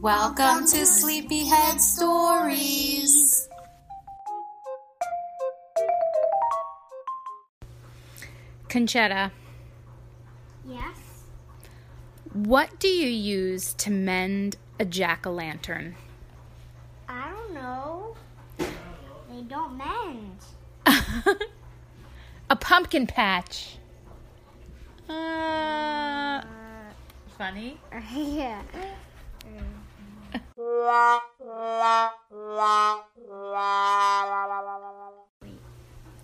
Welcome to Sleepyhead Stories. Conchetta, Yes? what do you use to mend a jack o' lantern? I don't know. They don't mend. a pumpkin patch. Uh, funny. yeah.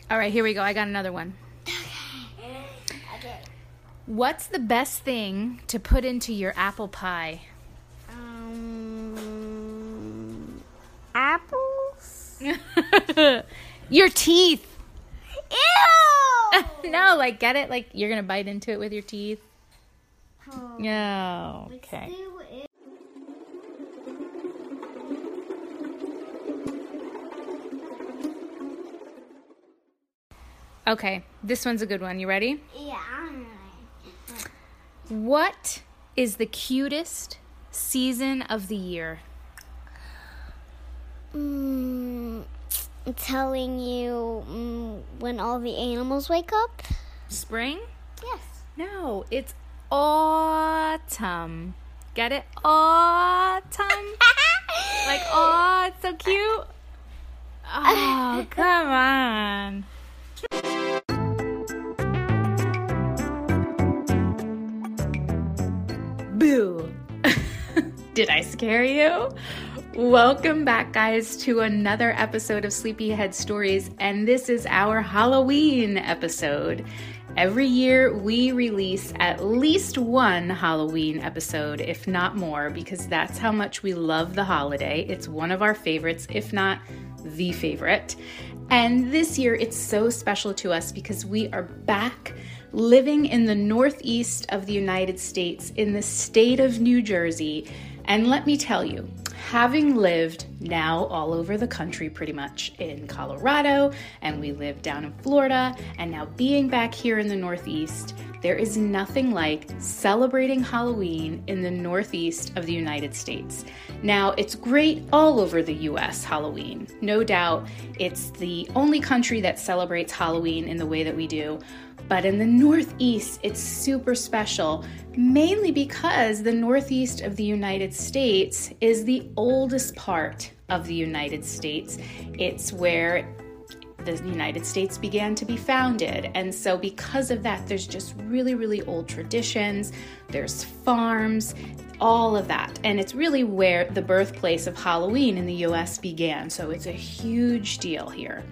All right, here we go. I got another one. Okay. What's the best thing to put into your apple pie? Um, apples? your teeth. Ew! no, like get it? Like you're gonna bite into it with your teeth? Oh, No. Okay. Okay, this one's a good one. You ready? Yeah. What is the cutest season of the year? Mm, telling you mm, when all the animals wake up? Spring? Yes. No, it's autumn. Get it? Autumn? like, oh, it's so cute. Oh, come on. Did I scare you? Welcome back, guys, to another episode of Sleepyhead Stories, and this is our Halloween episode. Every year, we release at least one Halloween episode, if not more, because that's how much we love the holiday. It's one of our favorites, if not the favorite. And this year, it's so special to us because we are back living in the northeast of the United States, in the state of New Jersey. And let me tell you, having lived now all over the country pretty much in Colorado, and we live down in Florida, and now being back here in the Northeast, there is nothing like celebrating Halloween in the Northeast of the United States. Now, it's great all over the US, Halloween. No doubt it's the only country that celebrates Halloween in the way that we do. But in the Northeast, it's super special, mainly because the Northeast of the United States is the oldest part of the United States. It's where the United States began to be founded. And so, because of that, there's just really, really old traditions, there's farms, all of that. And it's really where the birthplace of Halloween in the US began. So, it's a huge deal here.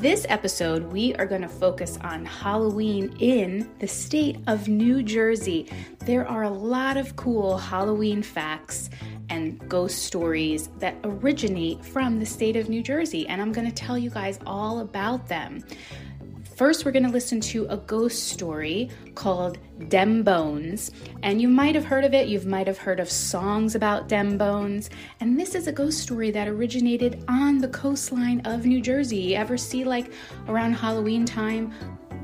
This episode, we are going to focus on Halloween in the state of New Jersey. There are a lot of cool Halloween facts and ghost stories that originate from the state of New Jersey, and I'm going to tell you guys all about them. First, we're going to listen to a ghost story called Dem Bones. And you might have heard of it, you might have heard of songs about Dem Bones. And this is a ghost story that originated on the coastline of New Jersey. You ever see, like, around Halloween time,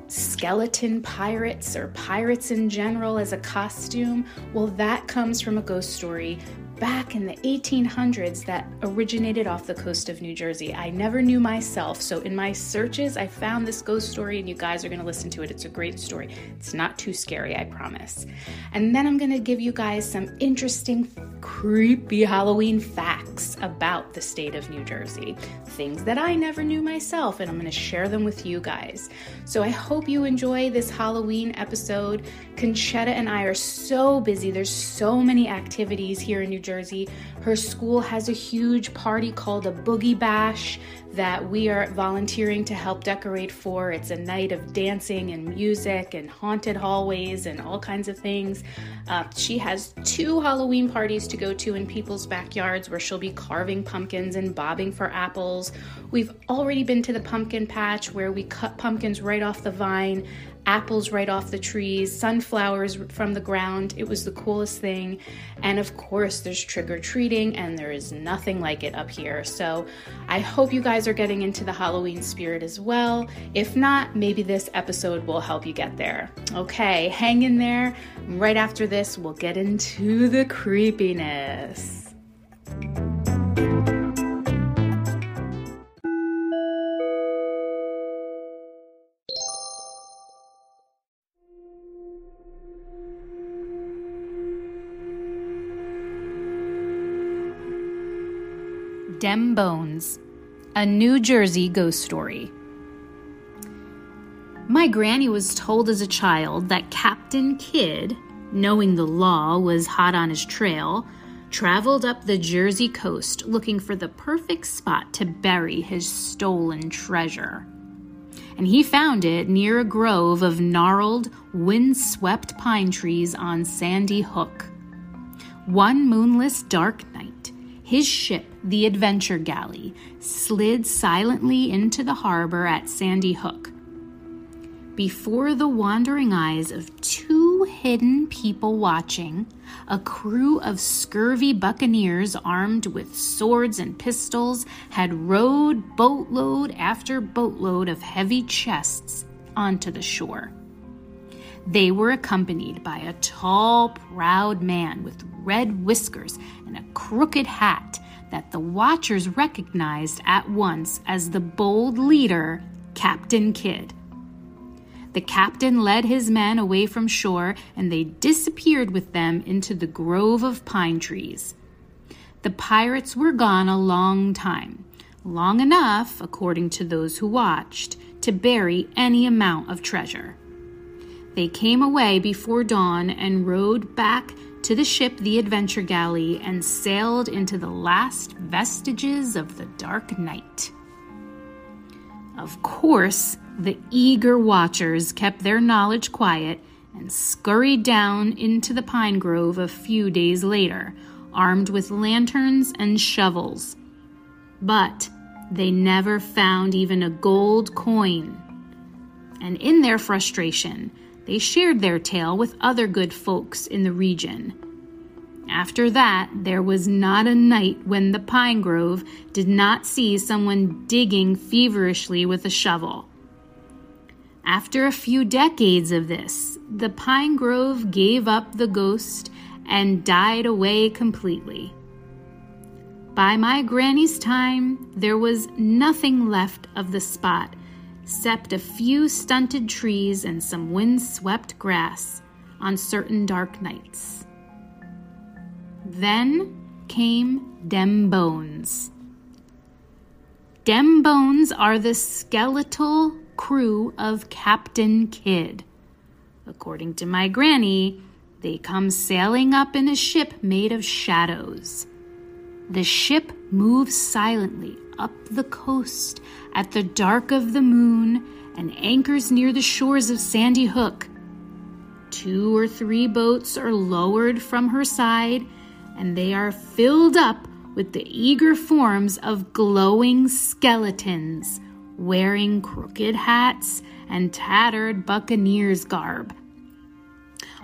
skeleton pirates or pirates in general as a costume? Well, that comes from a ghost story back in the 1800s that originated off the coast of New Jersey. I never knew myself, so in my searches, I found this ghost story, and you guys are going to listen to it. It's a great story. It's not too scary, I promise. And then I'm going to give you guys some interesting, creepy Halloween facts about the state of New Jersey, things that I never knew myself, and I'm going to share them with you guys. So I hope you enjoy this Halloween episode. Conchetta and I are so busy, there's so many activities here in New Jersey. Her school has a huge party called a Boogie Bash that we are volunteering to help decorate for. It's a night of dancing and music and haunted hallways and all kinds of things. Uh, she has two Halloween parties to go to in people's backyards where she'll be carving pumpkins and bobbing for apples. We've already been to the pumpkin patch where we cut pumpkins right off the vine apples right off the trees, sunflowers from the ground. It was the coolest thing. And of course, there's trick or treating, and there is nothing like it up here. So I hope you guys are getting into the Halloween spirit as well. If not, maybe this episode will help you get there. Okay, hang in there. Right after this, we'll get into the creepiness. Dem Bones, a New Jersey ghost story. My granny was told as a child that Captain Kidd, knowing the law was hot on his trail, traveled up the Jersey coast looking for the perfect spot to bury his stolen treasure. And he found it near a grove of gnarled, wind-swept pine trees on Sandy Hook. One moonless dark night, his ship, the Adventure Galley, slid silently into the harbor at Sandy Hook. Before the wandering eyes of two hidden people watching, a crew of scurvy buccaneers armed with swords and pistols had rowed boatload after boatload of heavy chests onto the shore. They were accompanied by a tall, proud man with red whiskers and a crooked hat that the watchers recognized at once as the bold leader, Captain Kidd. The captain led his men away from shore and they disappeared with them into the grove of pine trees. The pirates were gone a long time, long enough, according to those who watched, to bury any amount of treasure. They came away before dawn and rowed back to the ship the Adventure Galley and sailed into the last vestiges of the dark night. Of course, the eager watchers kept their knowledge quiet and scurried down into the pine grove a few days later, armed with lanterns and shovels. But they never found even a gold coin. And in their frustration, they shared their tale with other good folks in the region. After that, there was not a night when the pine grove did not see someone digging feverishly with a shovel. After a few decades of this, the pine grove gave up the ghost and died away completely. By my granny's time, there was nothing left of the spot except a few stunted trees and some wind-swept grass on certain dark nights. Then came Dem Bones. Dem Bones are the skeletal crew of Captain Kidd. According to my granny, they come sailing up in a ship made of shadows. The ship moves silently up the coast at the dark of the moon and anchors near the shores of Sandy Hook. Two or three boats are lowered from her side, and they are filled up with the eager forms of glowing skeletons wearing crooked hats and tattered buccaneers' garb.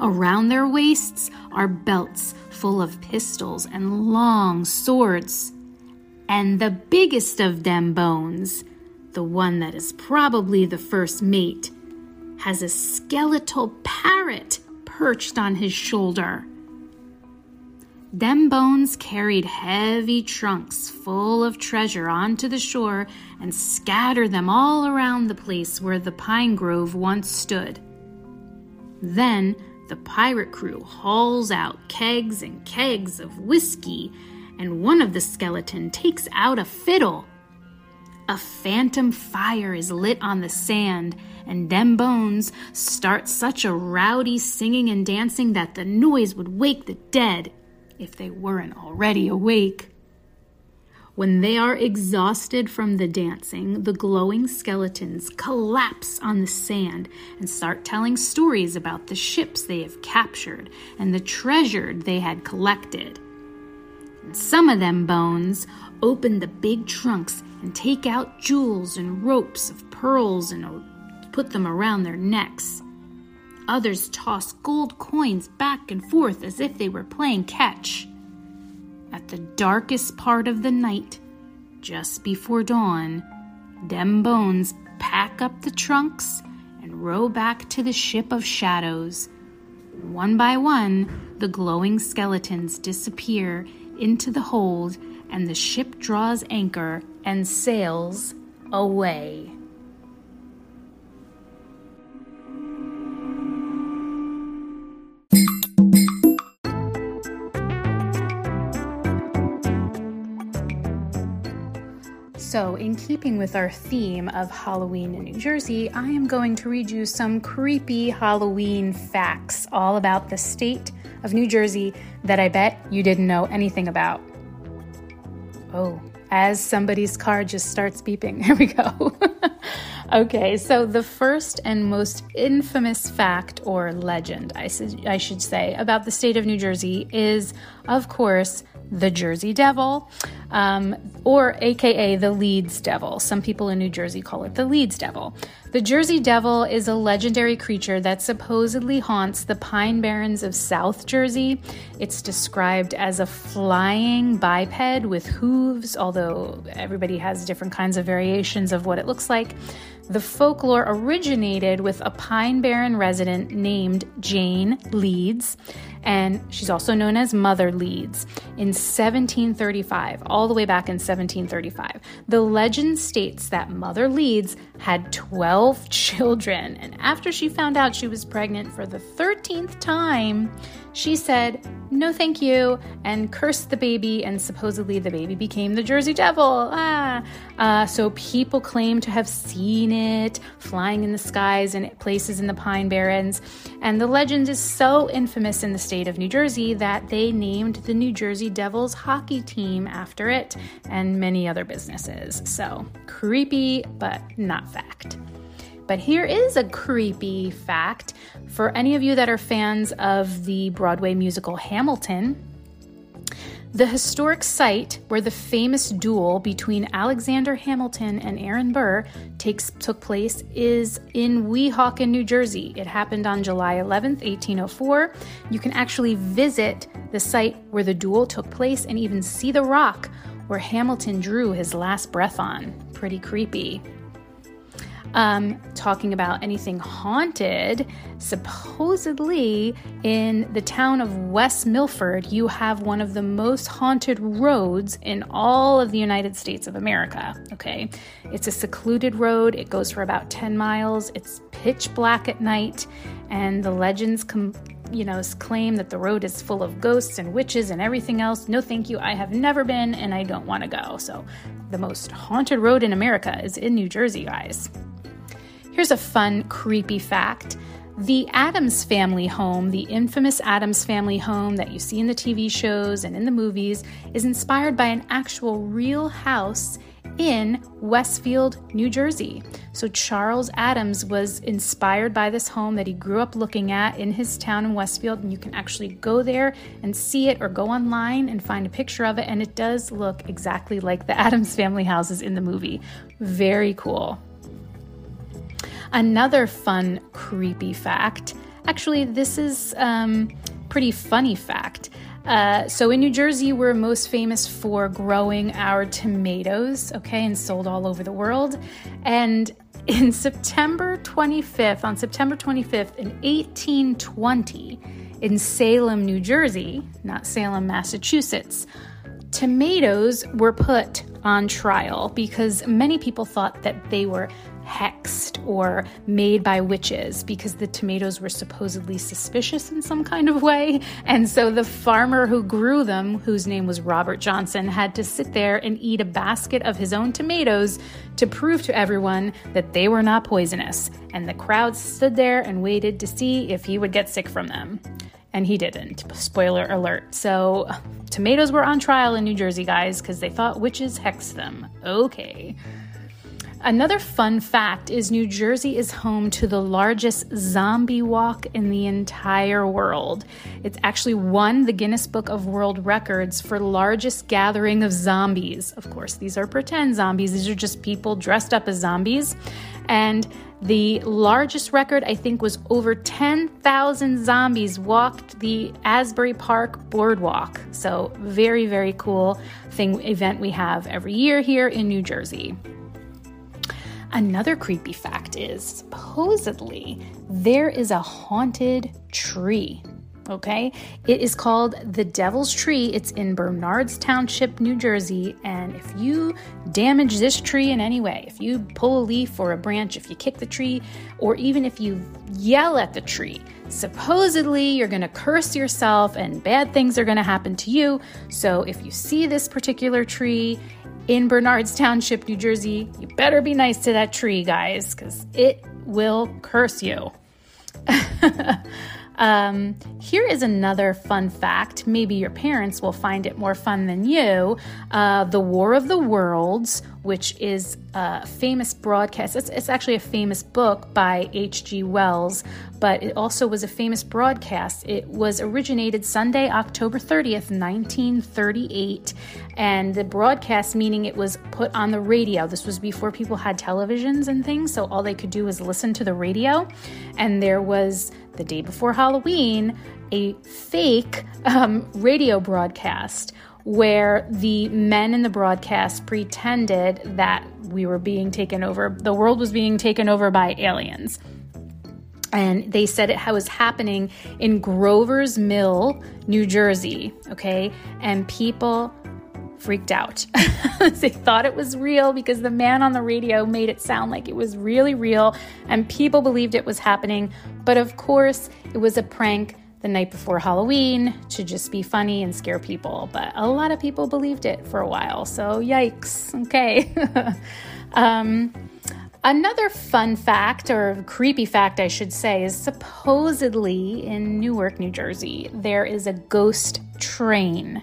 Around their waists are belts full of pistols and long swords. And the biggest of them bones, the one that is probably the first mate, has a skeletal parrot perched on his shoulder. Them bones carried heavy trunks full of treasure onto the shore and scattered them all around the place where the pine grove once stood. Then the pirate crew hauls out kegs and kegs of whiskey and one of the skeleton takes out a fiddle. A phantom fire is lit on the sand, and them bones start such a rowdy singing and dancing that the noise would wake the dead if they weren't already awake. When they are exhausted from the dancing, the glowing skeletons collapse on the sand and start telling stories about the ships they have captured and the treasure they had collected. And some of them bones open the big trunks and take out jewels and ropes of pearls and put them around their necks. Others toss gold coins back and forth as if they were playing catch. At the darkest part of the night, just before dawn, dem bones pack up the trunks and row back to the ship of shadows. One by one, the glowing skeletons disappear into the hold, and the ship draws anchor and sails away. So, in keeping with our theme of Halloween in New Jersey, I am going to read you some creepy Halloween facts all about the state of New Jersey that I bet you didn't know anything about. Oh, as somebody's car just starts beeping. Here we go. okay, so the first and most infamous fact or legend, I, I should say, about the state of New Jersey is, of course, the Jersey Devil, um, or AKA the Leeds Devil. Some people in New Jersey call it the Leeds Devil. The Jersey Devil is a legendary creature that supposedly haunts the Pine Barrens of South Jersey. It's described as a flying biped with hooves, although everybody has different kinds of variations of what it looks like. The folklore originated with a Pine Barren resident named Jane Leeds, and she's also known as Mother Leeds, in 1735, all the way back in 1735. The legend states that Mother Leeds had 12 children, and after she found out she was pregnant for the 13th time, she said, no thank you, and cursed the baby, and supposedly the baby became the Jersey Devil. Ah. Uh, so people claim to have seen it flying in the skies and places in the Pine Barrens. And the legend is so infamous in the state of New Jersey that they named the New Jersey Devils hockey team after it and many other businesses. So creepy, but not fact. But here is a creepy fact for any of you that are fans of the Broadway musical Hamilton. The historic site where the famous duel between Alexander Hamilton and Aaron Burr takes, took place is in Weehawken, New Jersey. It happened on July 11, 1804. You can actually visit the site where the duel took place and even see the rock where Hamilton drew his last breath on. Pretty creepy um, talking about anything haunted, supposedly in the town of West Milford, you have one of the most haunted roads in all of the United States of America. Okay, it's a secluded road, it goes for about 10 miles, it's pitch black at night, and the legends come you know, claim that the road is full of ghosts and witches and everything else. No, thank you. I have never been and I don't want to go. So, the most haunted road in America is in New Jersey, guys. Here's a fun, creepy fact. The Addams family home, the infamous Addams family home that you see in the TV shows and in the movies, is inspired by an actual real house in Westfield, New Jersey. So Charles Addams was inspired by this home that he grew up looking at in his town in Westfield, and you can actually go there and see it or go online and find a picture of it, and it does look exactly like the Addams family houses in the movie. Very cool. Another fun, creepy fact actually, this is um, pretty funny fact. Uh, so in New Jersey, we're most famous for growing our tomatoes, okay, and sold all over the world. And in September 25th, on September 25th in 1820, in Salem, New Jersey, not Salem, Massachusetts, tomatoes were put on trial because many people thought that they were hexed or made by witches because the tomatoes were supposedly suspicious in some kind of way. And so the farmer who grew them, whose name was Robert Johnson, had to sit there and eat a basket of his own tomatoes to prove to everyone that they were not poisonous. And the crowd stood there and waited to see if he would get sick from them. and he didn't. Spoiler alert. So, tomatoes were on trial in New Jersey, guys, because they thought witches hexed them. Okay. Another fun fact is New Jersey is home to the largest zombie walk in the entire world. It's actually won the Guinness Book of World Records for largest gathering of zombies. Of course, these are pretend zombies, these are just people dressed up as zombies. And the largest record, I think, was over 10,000 zombies walked the Asbury Park Boardwalk. So, very, very cool thing event we have every year here in New Jersey. Another creepy fact is supposedly there is a haunted tree. Okay, it is called the Devil's Tree. It's in Bernards Township, New Jersey. And if you damage this tree in any way, if you pull a leaf or a branch, if you kick the tree, or even if you yell at the tree, supposedly you're going to curse yourself and bad things are going to happen to you. So if you see this particular tree, in Bernards Township, New Jersey. You better be nice to that tree, guys, because it will curse you. Um, here is another fun fact. Maybe your parents will find it more fun than you. Uh, the War of the Worlds, which is a famous broadcast, it's, it's actually a famous book by H.G. Wells, but it also was a famous broadcast. It was originated Sunday, October 30th, 1938, and the broadcast meaning it was put on the radio. This was before people had televisions and things, so all they could do was listen to the radio, and there was the day before Halloween, a fake um, radio broadcast where the men in the broadcast pretended that we were being taken over, the world was being taken over by aliens. And they said it was happening in Grover's Mill, New Jersey. Okay. And people freaked out. they thought it was real because the man on the radio made it sound like it was really real and people believed it was happening. But of course, it was a prank the night before Halloween to just be funny and scare people. But a lot of people believed it for a while. So, yikes. Okay. um, Another fun fact, or creepy fact, I should say, is supposedly in Newark, New Jersey, there is a ghost train.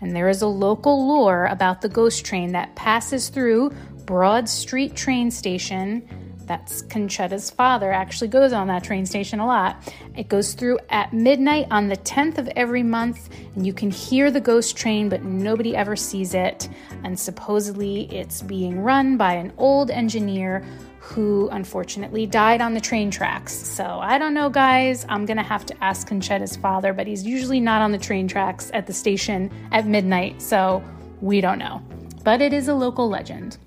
And there is a local lore about the ghost train that passes through Broad Street train station. That's Conchetta's father actually goes on that train station a lot. It goes through at midnight on the 10th of every month, and you can hear the ghost train, but nobody ever sees it. And supposedly it's being run by an old engineer who unfortunately died on the train tracks. So I don't know, guys. I'm gonna have to ask Conchetta's father, but he's usually not on the train tracks at the station at midnight, so we don't know. But it is a local legend.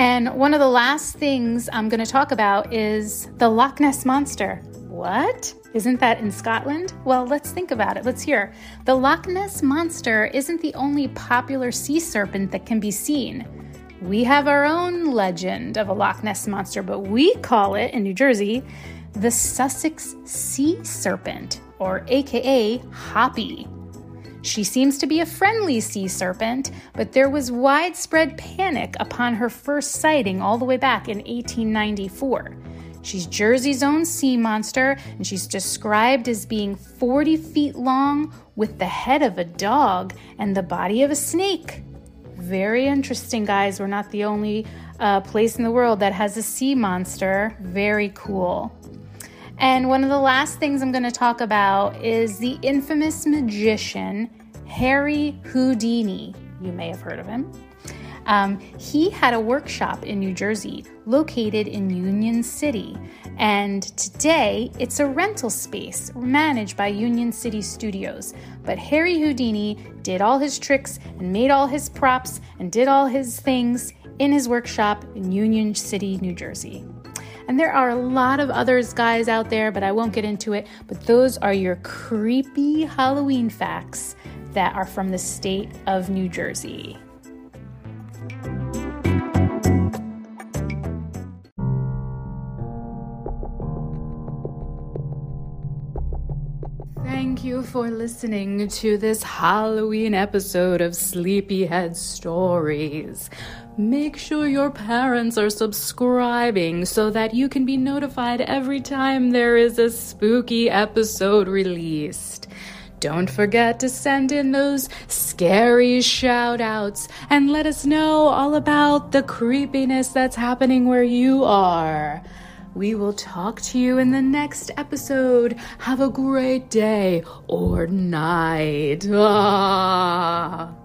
And one of the last things I'm going to talk about is the Loch Ness Monster. What? Isn't that in Scotland? Well, let's think about it. Let's hear. The Loch Ness Monster isn't the only popular sea serpent that can be seen. We have our own legend of a Loch Ness monster, but we call it in New Jersey the Sussex Sea Serpent, or AKA Hoppy. She seems to be a friendly sea serpent, but there was widespread panic upon her first sighting all the way back in 1894. She's Jersey's own sea monster, and she's described as being 40 feet long with the head of a dog and the body of a snake. Very interesting, guys. We're not the only uh, place in the world that has a sea monster. Very cool. And one of the last things I'm going to talk about is the infamous magician Harry Houdini. You may have heard of him. Um, he had a workshop in New Jersey located in Union City, and today it's a rental space managed by Union City Studios. But Harry Houdini did all his tricks and made all his props and did all his things in his workshop in Union City, New Jersey. And there are a lot of others, guys, out there, but I won't get into it. But those are your creepy Halloween facts that are from the state of New Jersey. Thank you for listening to this Halloween episode of Sleepyhead Stories. Make sure your parents are subscribing so that you can be notified every time there is a spooky episode released. Don't forget to send in those scary shout outs and let us know all about the creepiness that's happening where you are. We will talk to you in the next episode. Have a great day or night. Ah.